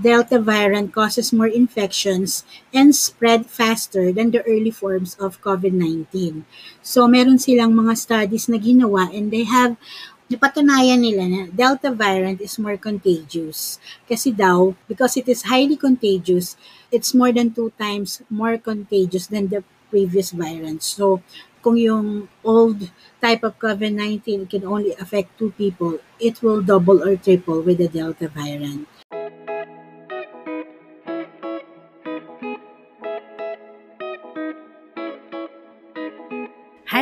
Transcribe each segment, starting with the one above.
Delta variant causes more infections and spread faster than the early forms of COVID-19. So meron silang mga studies na ginawa and they have napatunayan nila na Delta variant is more contagious. Kasi daw, because it is highly contagious, it's more than two times more contagious than the previous variants. So, kung yung old type of COVID-19 can only affect two people, it will double or triple with the Delta variant.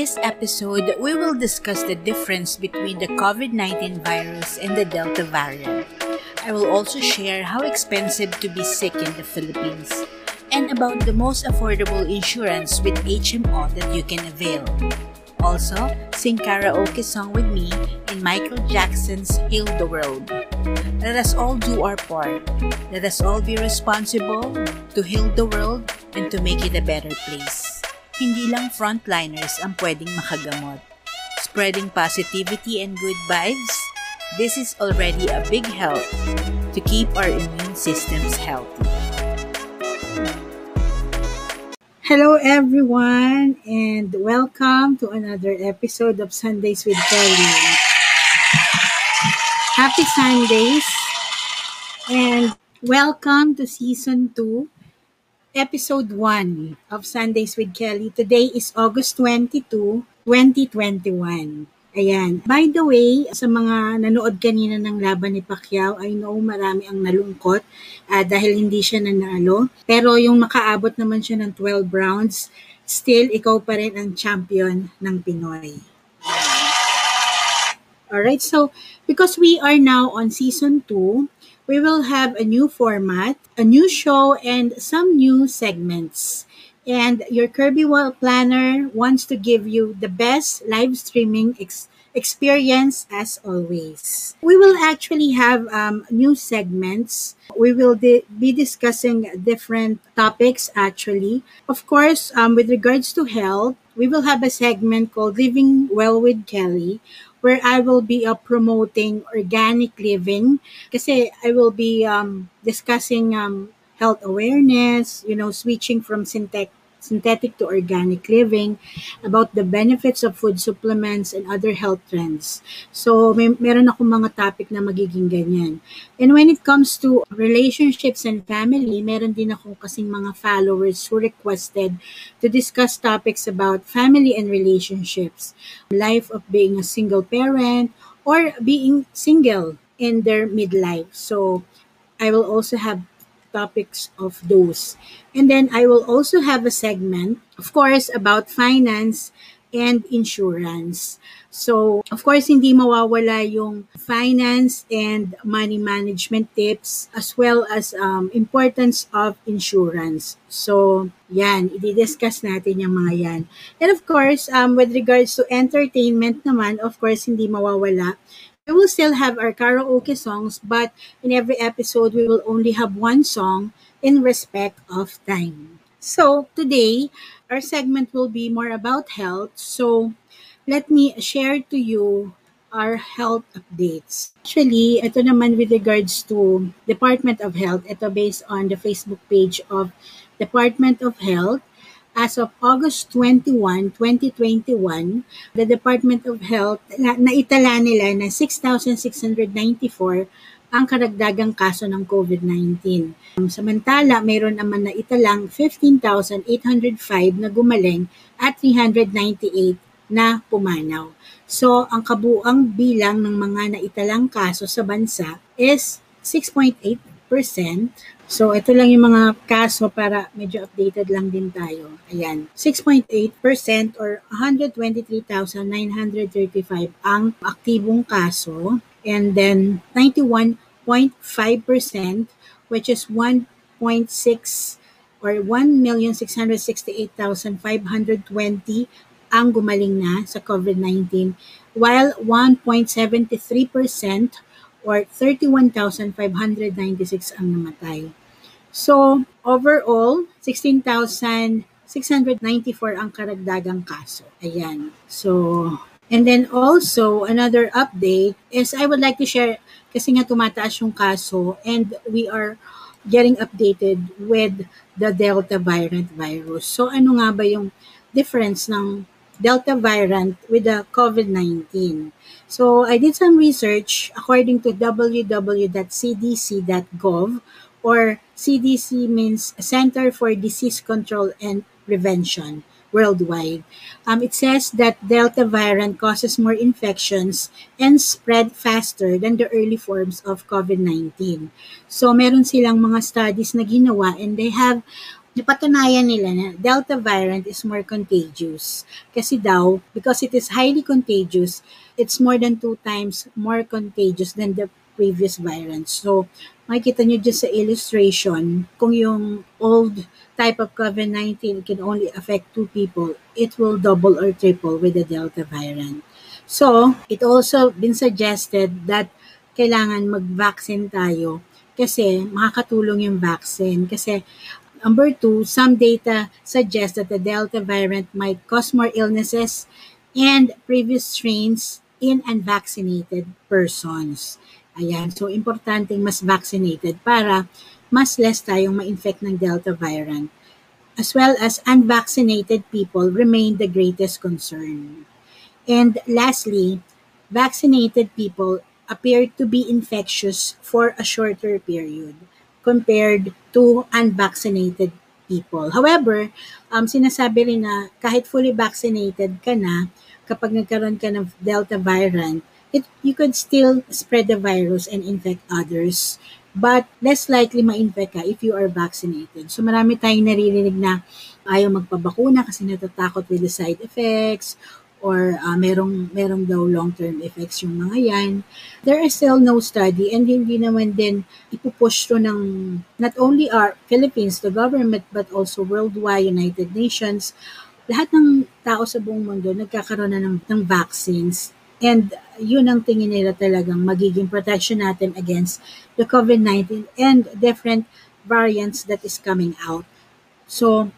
This episode, we will discuss the difference between the COVID 19 virus and the Delta variant. I will also share how expensive to be sick in the Philippines and about the most affordable insurance with HMO that you can avail. Also, sing karaoke song with me in Michael Jackson's Heal the World. Let us all do our part. Let us all be responsible to heal the world and to make it a better place. Hindi lang frontliners ang pwedeng makagamot. Spreading positivity and good vibes this is already a big help to keep our immune systems healthy. Hello, everyone, and welcome to another episode of Sundays with Kelly. Happy Sundays, and welcome to season 2, episode 1 of Sundays with Kelly. Today is August 22, 2021. Ayan. By the way, sa mga nanood kanina ng laban ni Pacquiao, I know marami ang nalungkot uh, dahil hindi siya nanalo. Pero yung makaabot naman siya ng 12 rounds, still ikaw pa rin ang champion ng Pinoy. Alright, so because we are now on season 2, we will have a new format, a new show, and some new segments. and your Kirby Wall Planner wants to give you the best live streaming ex- experience as always. We will actually have um, new segments. We will di- be discussing different topics actually. Of course, um, with regards to health, we will have a segment called Living Well with Kelly where I will be uh, promoting organic living. Kasi I will be um, discussing um, health awareness, you know, switching from synthetic synthetic to organic living, about the benefits of food supplements and other health trends. So, may, meron ako mga topic na magiging ganyan. And when it comes to relationships and family, meron din ako kasing mga followers who requested to discuss topics about family and relationships, life of being a single parent, or being single in their midlife. So, I will also have topics of those. And then I will also have a segment, of course, about finance and insurance. So, of course, hindi mawawala yung finance and money management tips as well as um, importance of insurance. So, yan, i-discuss natin yung mga yan. And of course, um, with regards to entertainment naman, of course, hindi mawawala we will still have our karaoke songs, but in every episode, we will only have one song in respect of time. So, today, our segment will be more about health. So, let me share to you our health updates. Actually, ito naman with regards to Department of Health. Ito based on the Facebook page of Department of Health. As of August 21, 2021, the Department of Health na, naitala nila na 6,694 ang karagdagang kaso ng COVID-19. Samantala, mayroon naman na italang 15,805 na gumaling at 398 na pumanaw. So, ang kabuang bilang ng mga naitalang kaso sa bansa is 6.8 So, ito lang yung mga kaso para medyo updated lang din tayo. Ayan. 6.8% or 123,935 ang aktibong kaso. And then, 91.5% which is 1.6 or 1,668,520 ang gumaling na sa COVID-19 while 1.73% or 31,596 ang namatay. So, overall, 16,694 ang karagdagang kaso. Ayan. So, and then also, another update is I would like to share, kasi nga tumataas yung kaso and we are getting updated with the Delta variant virus. So, ano nga ba yung difference ng Delta variant with the COVID-19? So, I did some research according to www.cdc.gov or CDC means Center for Disease Control and Prevention worldwide. Um, it says that Delta variant causes more infections and spread faster than the early forms of COVID-19. So, meron silang mga studies na ginawa and they have napatunayan nila na Delta variant is more contagious. Kasi daw, because it is highly contagious, it's more than two times more contagious than the previous variants. So, makikita nyo dyan sa illustration, kung yung old type of COVID-19 can only affect two people, it will double or triple with the Delta variant. So, it also been suggested that kailangan mag-vaccine tayo kasi makakatulong yung vaccine. Kasi Number two, some data suggest that the Delta variant might cause more illnesses and previous strains in unvaccinated persons. Ayan, so importanteng mas vaccinated para mas less tayong ma-infect ng Delta variant. As well as unvaccinated people remain the greatest concern. And lastly, vaccinated people appear to be infectious for a shorter period compared to unvaccinated people. However, um, sinasabi rin na kahit fully vaccinated ka na, kapag nagkaroon ka ng Delta variant, it, you could still spread the virus and infect others. But less likely ma-infect ka if you are vaccinated. So marami tayong naririnig na ayaw magpabakuna kasi natatakot with the side effects or uh, merong, merong daw long-term effects yung mga yan. There is still no study and hindi naman din ipupush to ng not only our Philippines, the government, but also worldwide, United Nations. Lahat ng tao sa buong mundo nagkakaroon na ng, ng vaccines and yun ang tingin nila talagang magiging protection natin against the COVID-19 and different variants that is coming out. So,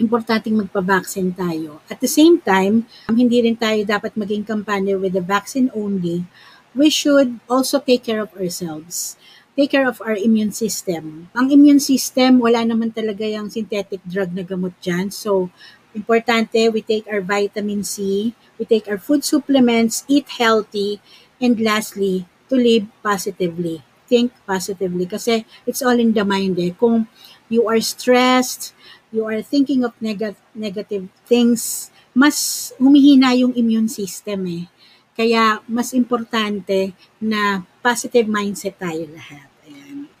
importanteng magpa-vaccine tayo. At the same time, hindi rin tayo dapat maging kampanya with the vaccine only. We should also take care of ourselves. Take care of our immune system. Ang immune system, wala naman talaga yung synthetic drug na gamot dyan. So, importante, we take our vitamin C, we take our food supplements, eat healthy, and lastly, to live positively. Think positively. Kasi it's all in the mind eh. Kung you are stressed, you are thinking of neg- negative things, mas humihina yung immune system eh. Kaya mas importante na positive mindset tayo lahat.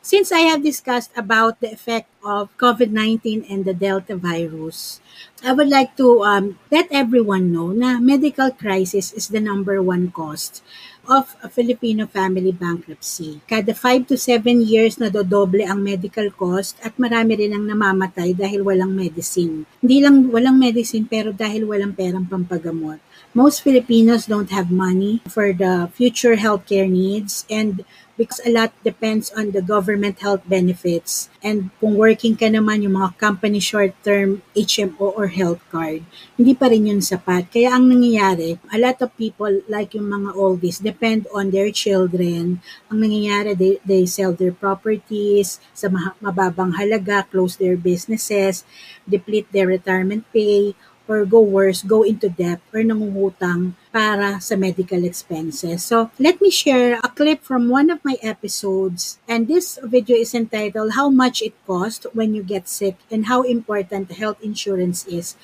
Since I have discussed about the effect of COVID-19 and the Delta virus, I would like to um, let everyone know na medical crisis is the number one cost of a Filipino family bankruptcy. Kada 5 to 7 years na dodoble ang medical cost at marami rin ang namamatay dahil walang medicine. Hindi lang walang medicine pero dahil walang perang pampagamot. Most Filipinos don't have money for the future healthcare needs and because a lot depends on the government health benefits and kung working ka naman yung mga company short-term HMO or health card, hindi pa rin yun sapat. Kaya ang nangyayari, a lot of people like yung mga oldies depend on their children. Ang nangyayari, they, they sell their properties sa mababang halaga, close their businesses, deplete their retirement pay, or go worse, go into debt or nangungutang para sa medical expenses. So, let me share a clip from one of my episodes. And this video is entitled How Much It Costs When You Get Sick and How Important Health Insurance Is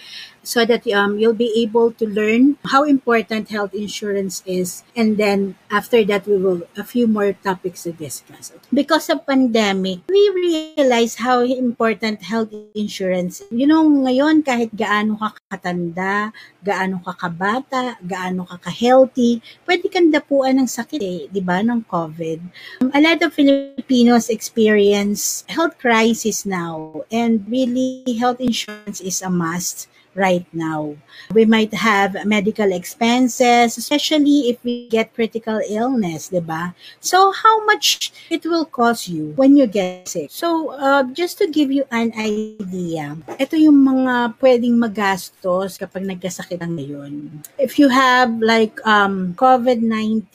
so that um, you'll be able to learn how important health insurance is. And then after that, we will a few more topics to discuss. Because of pandemic, we realize how important health insurance. You know, ngayon kahit gaano ka katanda, gaano ka kabata, gaano ka ka-healthy, pwede kang dapuan ng sakit eh, di ba, ng COVID. Um, a lot of Filipinos experience health crisis now and really health insurance is a must right now. We might have medical expenses, especially if we get critical illness, di ba? So, how much it will cost you when you get sick? So, uh, just to give you an idea, ito yung mga pwedeng magastos kapag nagkasakit ang ngayon. If you have like um, COVID-19,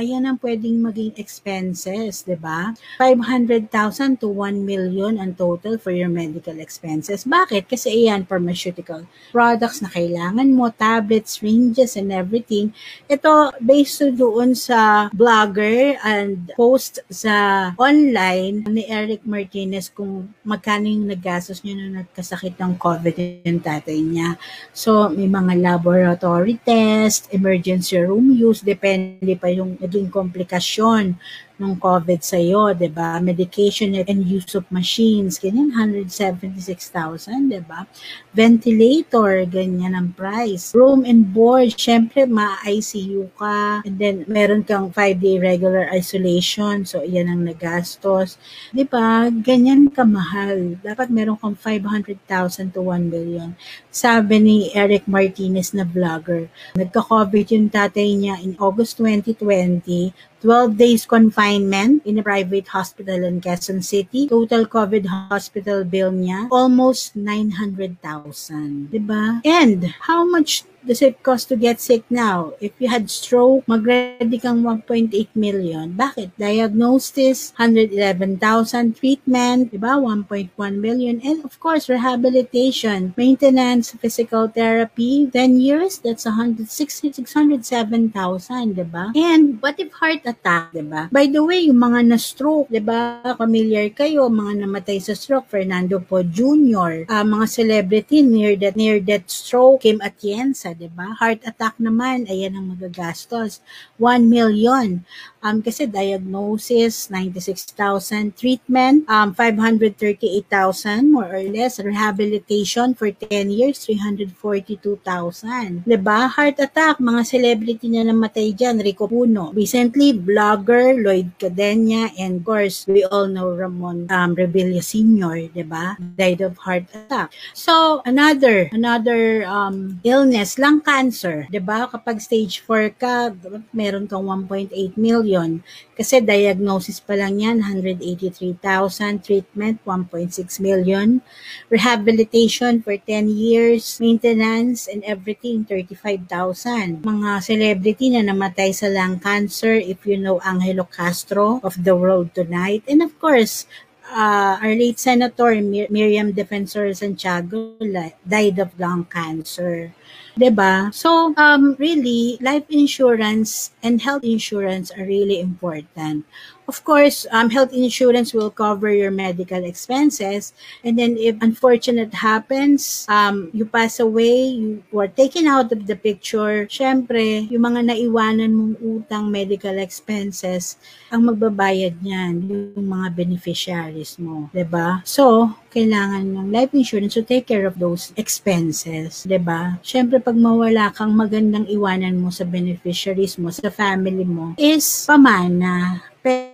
ayan ang pwedeng maging expenses, di ba? 500,000 to 1 million ang total for your medical expenses. Bakit? Kasi ayan, pharmaceutical products na kailangan mo, tablets, ranges, and everything. Ito, based doon sa blogger and post sa online ni Eric Martinez kung magkano yung nagastos niya nung nagkasakit ng COVID yung tatay niya. So, may mga laboratory test, emergency room use, depende pa yung naging komplikasyon ng COVID sa iyo, 'di ba? Medication and use of machines, ganyan 176,000, 'di ba? Ventilator, ganyan ang price. Room and board, syempre ma-ICU ka. And then meron kang 5-day regular isolation, so iyan ang nagastos. 'Di ba? Ganyan kamahal. Dapat meron kang 500,000 to 1 million. Sabi ni Eric Martinez na vlogger, nagka-COVID yung tatay niya in August 2020, 12 days confinement in a private hospital in Quezon City. Total COVID hospital bill niya, almost 900,000. Diba? And how much does it cost to get sick now? If you had stroke, mag-ready kang 1.8 million. Bakit? Diagnosis, 111,000. Treatment, diba? 1.1 million. And of course, rehabilitation, maintenance, physical therapy, 10 years, that's 160, 607,000, diba? And what if heart attack, diba? By the way, yung mga na-stroke, diba? Familiar kayo, mga namatay sa stroke, Fernando Po Jr., uh, mga celebrity near that near that stroke, Kim Atienza, 'di ba? Heart attack naman, ayan ang magagastos. 1 million. Um, kasi diagnosis, 96,000. Treatment, um, 538,000 more or less. Rehabilitation for 10 years, 342,000. Diba? Heart attack, mga celebrity na namatay dyan. Rico Puno. Recently, vlogger Lloyd Cadena and of course, we all know Ramon um, Rebilla Sr., diba? Died of heart attack. So, another, another um, illness, lung cancer. Diba? Kapag stage 4 ka, meron kang 1.8 million million. Kasi diagnosis pa lang yan, 183,000. Treatment, 1.6 million. Rehabilitation for 10 years. Maintenance and everything, 35,000. Mga celebrity na namatay sa lung cancer, if you know Angelo Castro of The World Tonight. And of course, uh, our late Senator Mir- Miriam Defensor Santiago died of lung cancer. 'Di ba? So, um, really, life insurance and health insurance are really important. Of course, um, health insurance will cover your medical expenses. And then if unfortunate happens, um, you pass away, you were taken out of the picture, syempre, yung mga naiwanan mong utang medical expenses, ang magbabayad niyan, yung mga beneficiaries mo. ba? Diba? So, kailangan ng life insurance to take care of those expenses. ba? Diba? Syempre, pag mawala kang magandang iwanan mo sa beneficiaries mo, sa family mo, is pamana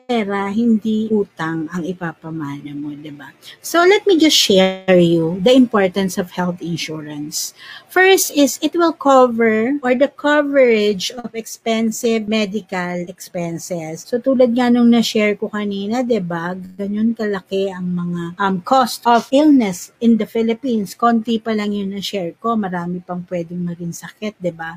pera, hindi utang ang ipapamana mo, di ba? So, let me just share you the importance of health insurance. First is, it will cover or the coverage of expensive medical expenses. So, tulad nga nung na-share ko kanina, di ba? Ganyan kalaki ang mga um, cost of illness in the Philippines. Konti pa lang yun na-share ko. Marami pang pwedeng maging sakit, di ba?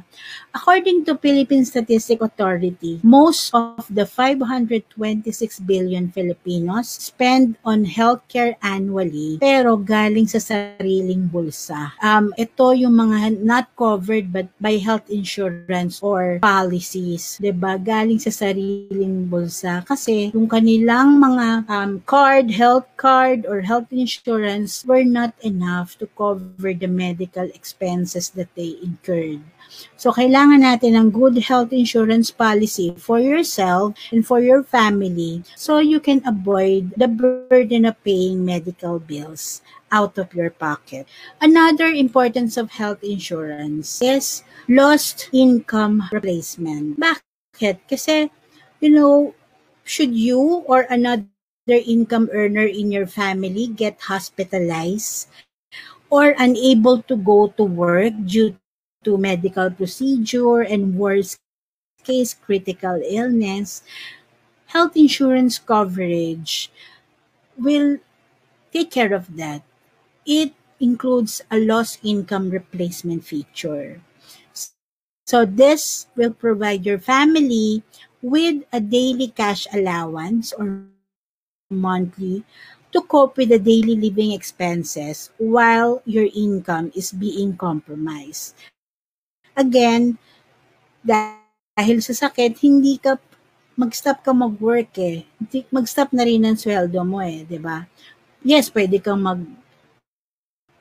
According to Philippine Statistic Authority, most of the 520 26 billion Filipinos spend on healthcare annually pero galing sa sariling bulsa. Um, ito yung mga not covered but by health insurance or policies, ba? Galing sa sariling bulsa kasi yung kanilang mga um, card, health card or health insurance were not enough to cover the medical expenses that they incurred. So, kailangan natin ng good health insurance policy for yourself and for your family so you can avoid the burden of paying medical bills out of your pocket. Another importance of health insurance is lost income replacement. Bakit? Kasi, you know, should you or another income earner in your family get hospitalized or unable to go to work due to medical procedure and worst case critical illness, health insurance coverage will take care of that. It includes a lost income replacement feature. So this will provide your family with a daily cash allowance or monthly to cope with the daily living expenses while your income is being compromised. Again, dahil sa sakit, hindi ka mag-stop ka mag-work eh. Mag-stop na rin ang sweldo mo eh, di ba? Yes, pwede kang mag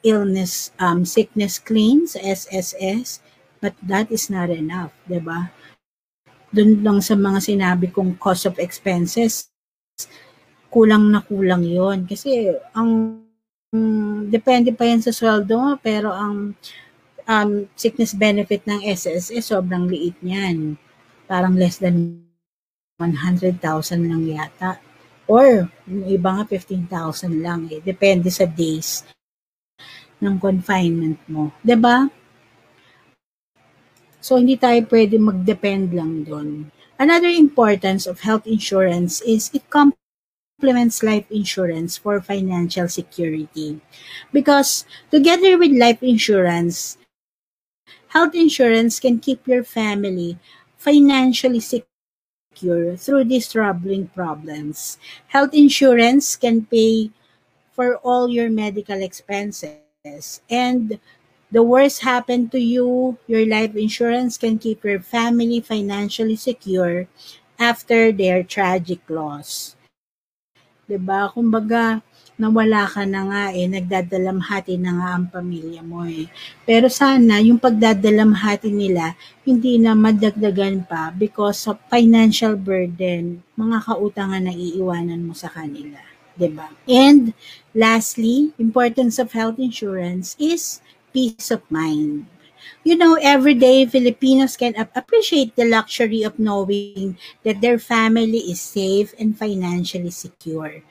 illness, um, sickness claims, SSS, but that is not enough, di ba? Doon lang sa mga sinabi kong cost of expenses, kulang na kulang yon Kasi ang um, depende pa yan sa sweldo mo, pero ang um, sickness benefit ng SSS, sobrang liit niyan. Parang less than 100,000 lang yata. Or, yung iba nga 15,000 lang eh. Depende sa days ng confinement mo. ba? Diba? So, hindi tayo pwede mag-depend lang doon. Another importance of health insurance is it complements life insurance for financial security. Because together with life insurance, Health insurance can keep your family financially secure through these troubling problems. Health insurance can pay for all your medical expenses. And the worst happened to you, your life insurance can keep your family financially secure after their tragic loss. ba? Kumbaga, nawala ka na nga eh, nagdadalamhati na nga ang pamilya mo eh. Pero sana yung pagdadalamhati nila, hindi na madagdagan pa because of financial burden, mga kautangan na iiwanan mo sa kanila. ba? And lastly, importance of health insurance is peace of mind. You know, every day Filipinos can appreciate the luxury of knowing that their family is safe and financially secure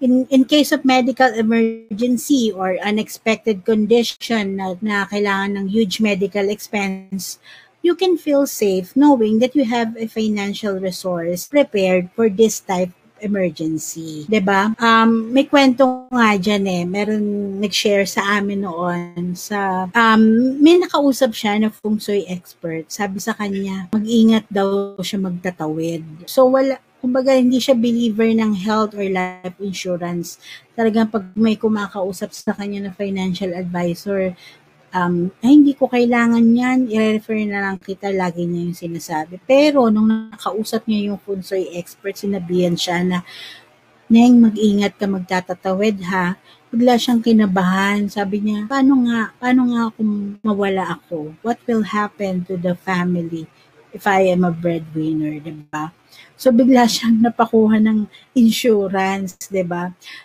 in, in case of medical emergency or unexpected condition na, na kailangan ng huge medical expense, you can feel safe knowing that you have a financial resource prepared for this type emergency. ba? Um, may kwento nga diyan eh. Meron nag-share sa amin noon sa um, may nakausap siya na feng shui expert. Sabi sa kanya, mag-ingat daw siya magtatawid. So wala kumbaga hindi siya believer ng health or life insurance. Talagang pag may kumakausap sa kanya na financial advisor, um, ay hindi ko kailangan yan, i-refer na lang kita, lagi niya yung sinasabi. Pero nung nakausap niya yung Funsoy expert, sinabihan siya na, Neng, mag-ingat ka magtatatawid ha. Bigla siyang kinabahan. Sabi niya, paano nga, paano nga kung mawala ako? What will happen to the family if I am a breadwinner, di ba? So, bigla siyang napakuha ng insurance, ba diba?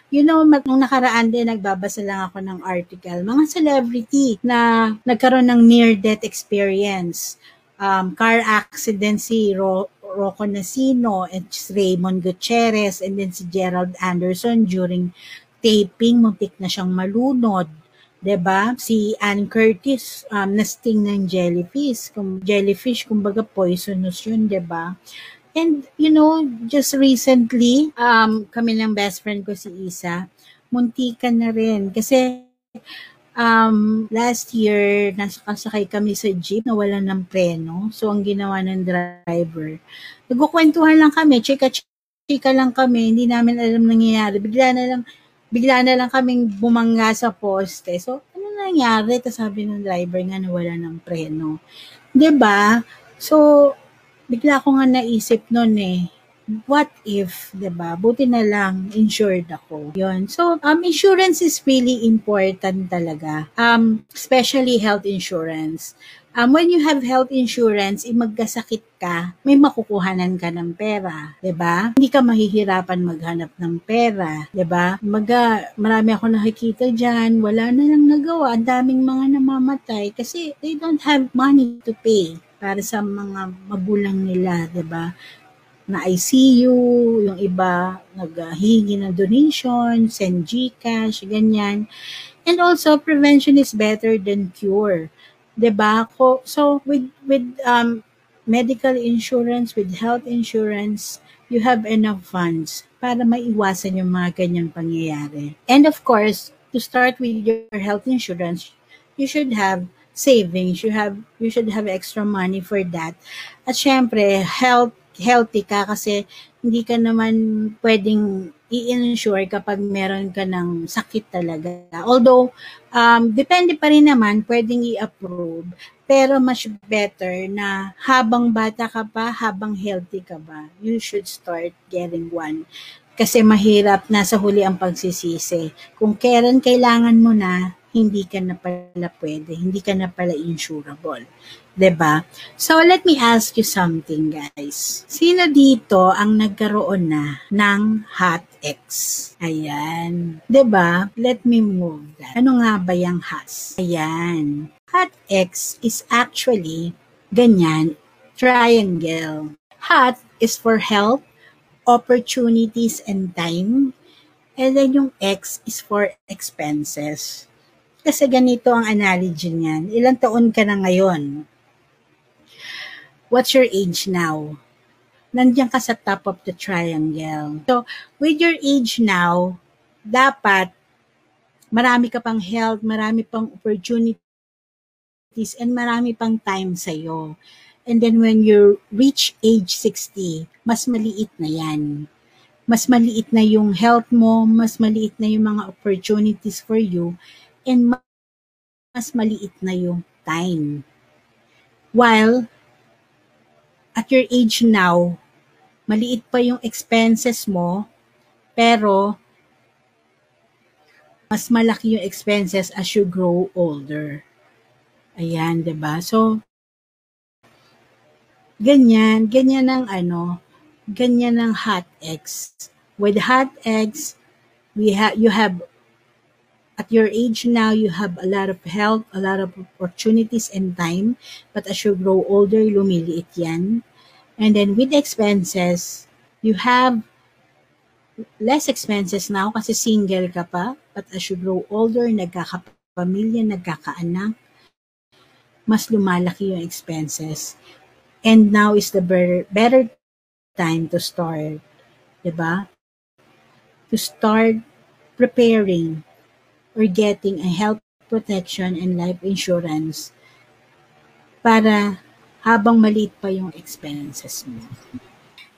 You know, nung nakaraan din, nagbabasa lang ako ng article, mga celebrity na nagkaroon ng near-death experience. Um, car accident si Ro- Rocco Nasino and Raymond Gutierrez and then si Gerald Anderson during taping, muntik na siyang malunod. 'di ba? Si Ann Curtis um nasting ng jellyfish, kung jellyfish kumbaga poisonous 'yun, 'di ba? And, you know, just recently, um, kami ng best friend ko si Isa, muntikan na rin. Kasi, um, last year, nasakasakay kami sa jeep na wala ng preno. So, ang ginawa ng driver, nagkukwentuhan lang kami, chika chika lang kami, hindi namin alam nangyayari. Bigla na lang, bigla na lang kaming bumangga sa poste. So, ano nangyari? Tapos sabi ng driver nga nawala ng preno. ba? So, bigla ko nga naisip noon eh what if, ba? Buti na lang insured ako. 'Yon. So, um insurance is really important talaga. Um especially health insurance. Um, when you have health insurance, eh, magkasakit ka, may makukuhanan ka ng pera, 'di ba? Hindi ka mahihirapan maghanap ng pera, 'di ba? Maga, marami ako nakikita diyan, wala na lang nagawa, ang daming mga namamatay kasi they don't have money to pay para sa mga magulang nila, 'di ba? na ICU, yung iba naghihingi ng donation, send Gcash, ganyan. And also, prevention is better than cure. 'Di ba? So, with, with um, medical insurance, with health insurance, you have enough funds para maiwasan yung mga ganyang pangyayari. And of course, to start with your health insurance, you should have savings. You have you should have extra money for that. At syempre, health healthy ka kasi hindi ka naman pwedeng i-insure kapag meron ka ng sakit talaga. Although, um, depende pa rin naman, pwedeng i-approve. Pero much better na habang bata ka pa, habang healthy ka ba, you should start getting one. Kasi mahirap na sa huli ang pagsisisi. Kung kailan kailangan mo na, hindi ka na pala pwede, hindi ka na pala insurable. ba? So let me ask you something guys. Sino dito ang nagkaroon na ng hot X? Ayan. ba? Let me move that. Ano nga ba yung has? Ayan. Hot X is actually ganyan, triangle. Hot is for health, opportunities, and time. And then yung X is for expenses. Kasi ganito ang analogy niyan. Ilang taon ka na ngayon? What's your age now? Nandiyan ka sa top of the triangle. So, with your age now, dapat marami ka pang health, marami pang opportunities, and marami pang time sa'yo. And then when you reach age 60, mas maliit na yan. Mas maliit na yung health mo, mas maliit na yung mga opportunities for you, and mas maliit na yung time. While at your age now, maliit pa yung expenses mo, pero mas malaki yung expenses as you grow older. Ayan, 'di ba? So ganyan, ganyan ang ano, ganyan ang hot eggs. With hot eggs, we have you have at your age now, you have a lot of help, a lot of opportunities and time. But as you grow older, lumiliit yan. And then with expenses, you have less expenses now kasi single ka pa. But as you grow older, nagkakapamilya, nagkakaanak, mas lumalaki yung expenses. And now is the better, better time to start, ba? To start preparing or getting a health protection and life insurance para habang maliit pa yung expenses mo.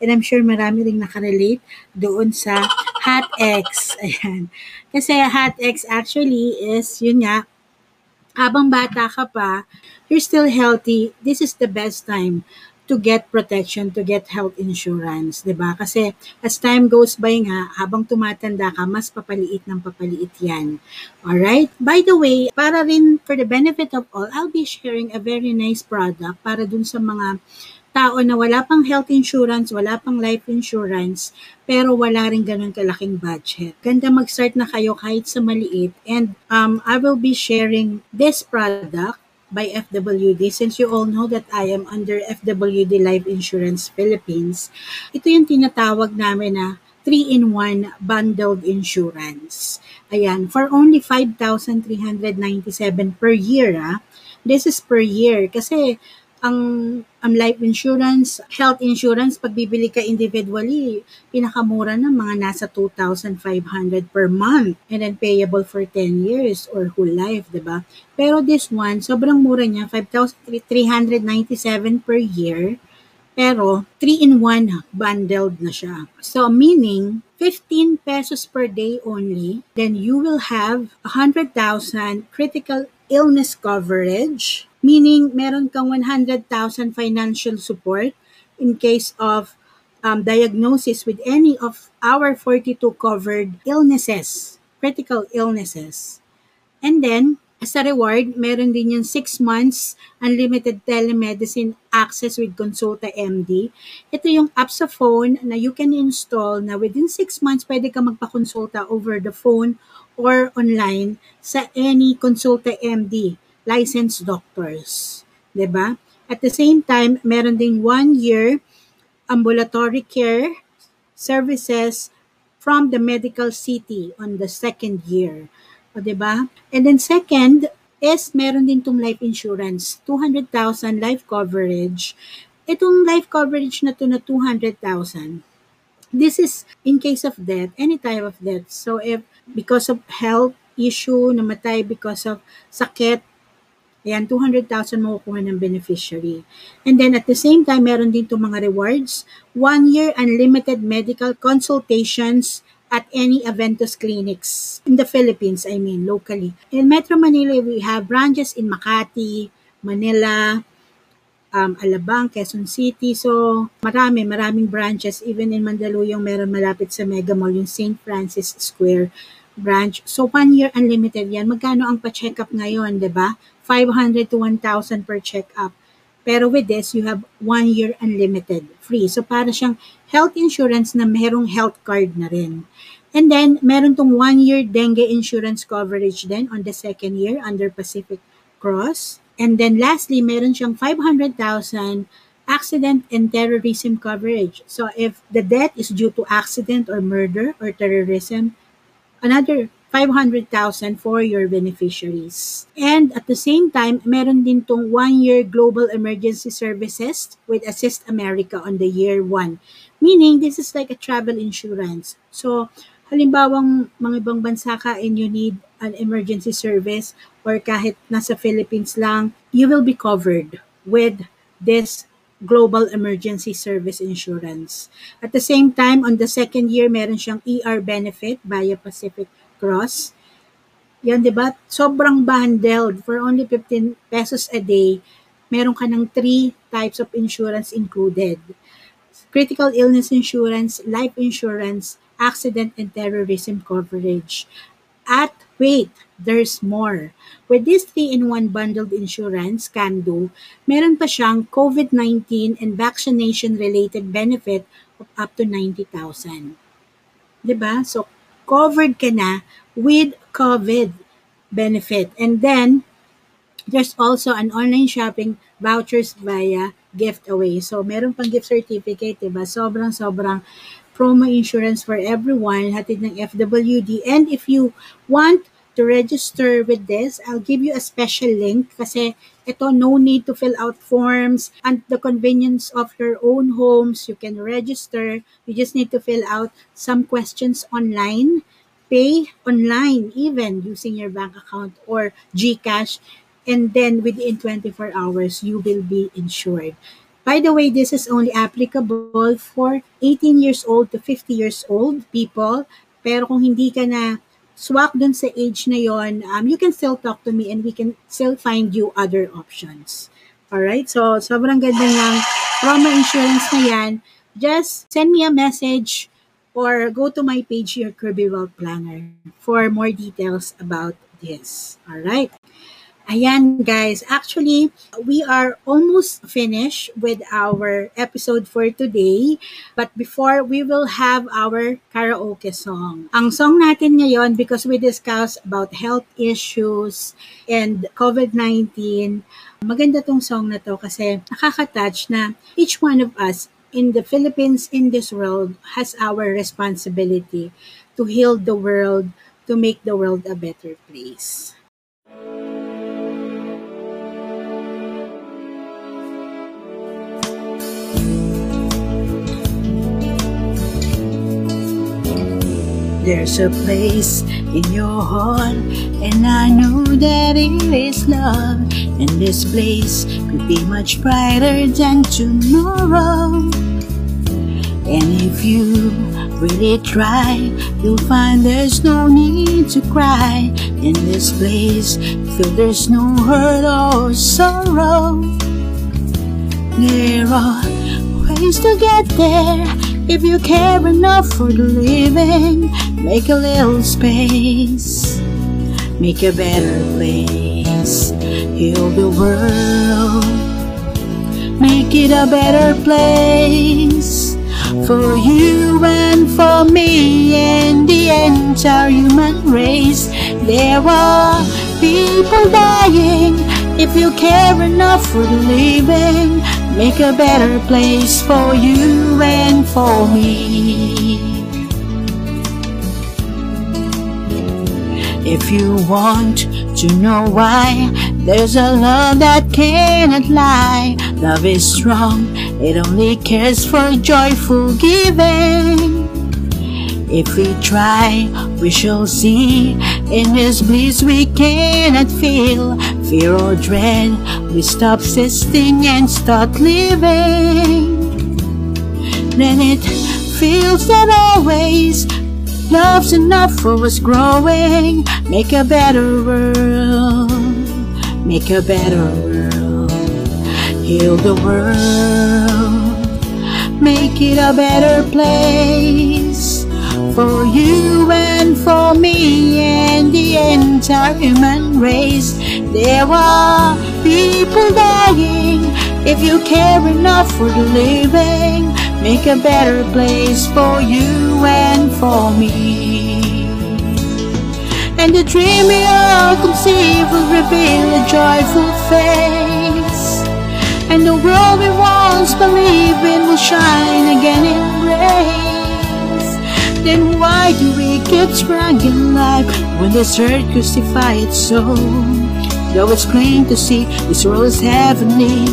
And I'm sure marami ring nakarelate doon sa Hot X. Ayan. Kasi Hot X actually is, yun nga, habang bata ka pa, you're still healthy, this is the best time to get protection, to get health insurance, 'di ba? Kasi as time goes by nga, habang tumatanda ka, mas papaliit ng papaliit 'yan. All right? By the way, para rin for the benefit of all, I'll be sharing a very nice product para dun sa mga tao na wala pang health insurance, wala pang life insurance, pero wala rin ganun kalaking budget. Ganda mag-start na kayo kahit sa maliit. And um, I will be sharing this product by FWD since you all know that I am under FWD Life Insurance Philippines. Ito yung tinatawag namin na 3-in-1 bundled insurance. Ayan, for only 5,397 per year. Ah. This is per year kasi ang ang life insurance, health insurance, pag bibili ka individually, pinakamura na mga nasa 2,500 per month and then payable for 10 years or whole life, di ba? Pero this one, sobrang mura niya, 5,397 per year Pero 3-in-1 bundled na siya. So meaning 15 pesos per day only, then you will have 100,000 critical illness coverage, meaning meron kang 100,000 financial support in case of um, diagnosis with any of our 42 covered illnesses, critical illnesses. And then, as a reward, meron din yung 6 months unlimited telemedicine access with Consulta MD. Ito yung app sa phone na you can install na within 6 months pwede ka magpakonsulta over the phone or online sa any Consulta MD licensed doctors. ba? At the same time, meron ding 1 year ambulatory care services from the medical city on the second year. O, diba? And then second is meron din tong life insurance, 200,000 life coverage. Itong life coverage na to na 200,000. This is in case of death, any type of death. So if because of health issue, namatay because of sakit, Ayan, 200,000 makukuha ng beneficiary. And then at the same time, meron din itong mga rewards. One year unlimited medical consultations at any Aventus clinics in the Philippines, I mean, locally. In Metro Manila, we have branches in Makati, Manila, um, Alabang, Quezon City. So, marami, maraming branches. Even in Mandaluyong, meron malapit sa Mega Mall, yung St. Francis Square branch. So, one year unlimited yan. Magkano ang pa-check up ngayon, di ba? 500 to 1,000 per check up. Pero with this, you have one year unlimited, free. So, para siyang health insurance na merong health card na rin. And then, meron tong one-year dengue insurance coverage then on the second year under Pacific Cross. And then lastly, meron siyang 500,000 accident and terrorism coverage. So if the death is due to accident or murder or terrorism, another 500,000 for your beneficiaries. And at the same time, meron din tong one-year global emergency services with Assist America on the year one. Meaning, this is like a travel insurance. So, halimbawang mga ibang bansa ka and you need an emergency service or kahit nasa Philippines lang, you will be covered with this global emergency service insurance. At the same time, on the second year, meron siyang ER benefit via Pacific Cross. Yan, di ba? Sobrang bundled. For only 15 pesos a day, meron ka ng three types of insurance included. Critical illness insurance, life insurance, accident and terrorism coverage. At wait, there's more. With this 3-in-1 bundled insurance, CanDo, meron pa siyang COVID-19 and vaccination-related benefit of up to 90,000. 'Di ba? So, covered ka na with COVID benefit. And then, there's also an online shopping vouchers via gift away. So, meron pang gift certificate, diba? Sobrang, sobrang promo insurance for everyone, hatid ng FWD. And if you want to register with this, I'll give you a special link kasi ito, no need to fill out forms and the convenience of your own homes. You can register. You just need to fill out some questions online, pay online even using your bank account or GCash. And then within 24 hours, you will be insured. By the way, this is only applicable for 18 years old to 50 years old people. Pero kung hindi ka na swak dun sa age na yon, um, you can still talk to me and we can still find you other options. Alright? So, sobrang ganda ng promo insurance na yan. Just send me a message or go to my page, your Kirby Wealth Planner, for more details about this. Alright? Ayan guys, actually, we are almost finished with our episode for today. But before, we will have our karaoke song. Ang song natin ngayon, because we discussed about health issues and COVID-19, maganda tong song na to kasi nakaka-touch na each one of us in the Philippines, in this world, has our responsibility to heal the world, to make the world a better place. There's a place in your heart, and I know that it is love. And this place could be much brighter than tomorrow. And if you really try, you'll find there's no need to cry. In this place, feel there's no hurt or sorrow. There are ways to get there if you care enough for the living. Make a little space, make a better place, heal the world, make it a better place for you and for me and the entire human race. There are people dying. If you care enough for the living, make a better place for you and for me. If you want to know why, there's a love that cannot lie. Love is strong, it only cares for joyful giving. If we try, we shall see. In this bliss we cannot feel fear or dread. We stop existing and start living. Then it feels that always love's enough for us growing. Make a better world. Make a better world. Heal the world. Make it a better place for you and for me and the entire human race. There are people dying. If you care enough for the living, make a better place for you and for me. And the dream we all conceive will reveal a joyful face. And the world we once believed in will shine again in grace. Then why do we keep sprung in life when this earth crucify its soul? Though it's plain to see this world is heavenly,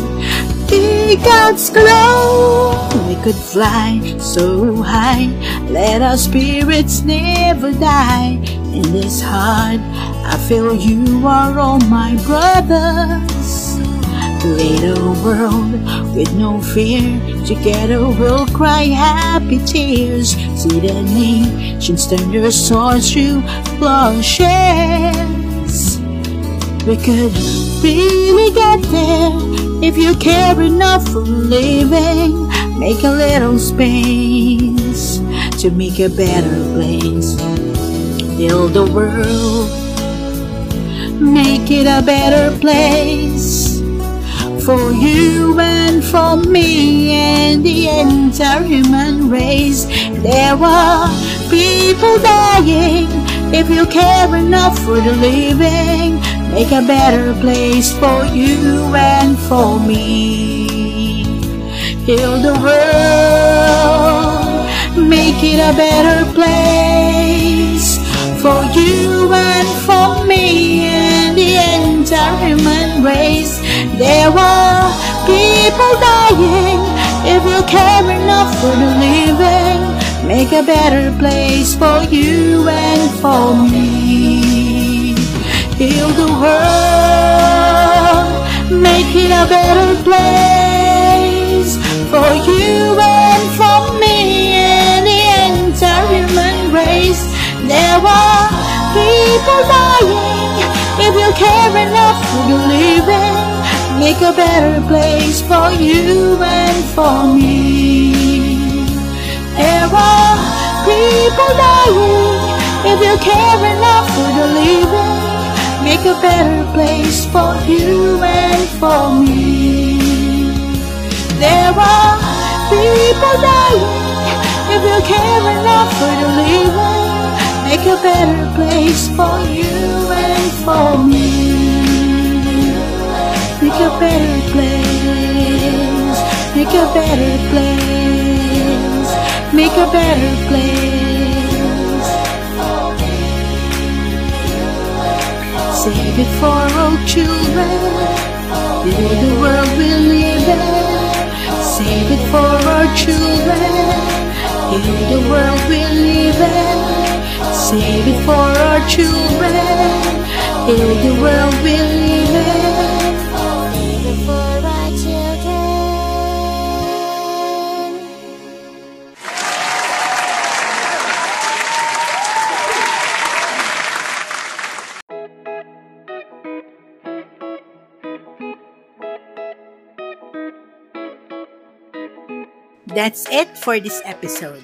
be God's glow. We could fly so high, let our spirits never die. In this heart, I feel you are all my brothers. A world with no fear. Together we'll cry happy tears. See the nations turn their swords to plowshares. We could really get there if you care enough for living. Make a little space to make a better place. Build the world, make it a better place for you and for me and the entire human race. There are people dying. If you care enough for the living, make a better place for you and for me. Heal the world, make it a better place for you and for me and the human race. There are people dying. If you care enough for the living, make a better place for you and for me. Heal the world, make it a better place for you and for me and the entire human race. There are people dying. You care enough for the living, make a better place for you and for me. There are people dying. If you care enough for the living, make a better place for you and for me. There are people dying. If you care enough for the living, make a better place for you and for me. Make a better place. Make a better place. Make a better place. Save it for all children. Build the world we live in. Save it for our children. Heal the world we live in. Save it for our children. Heal the world we live in. Save it for our children. That's it for this episode.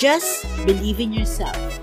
Just believe in yourself.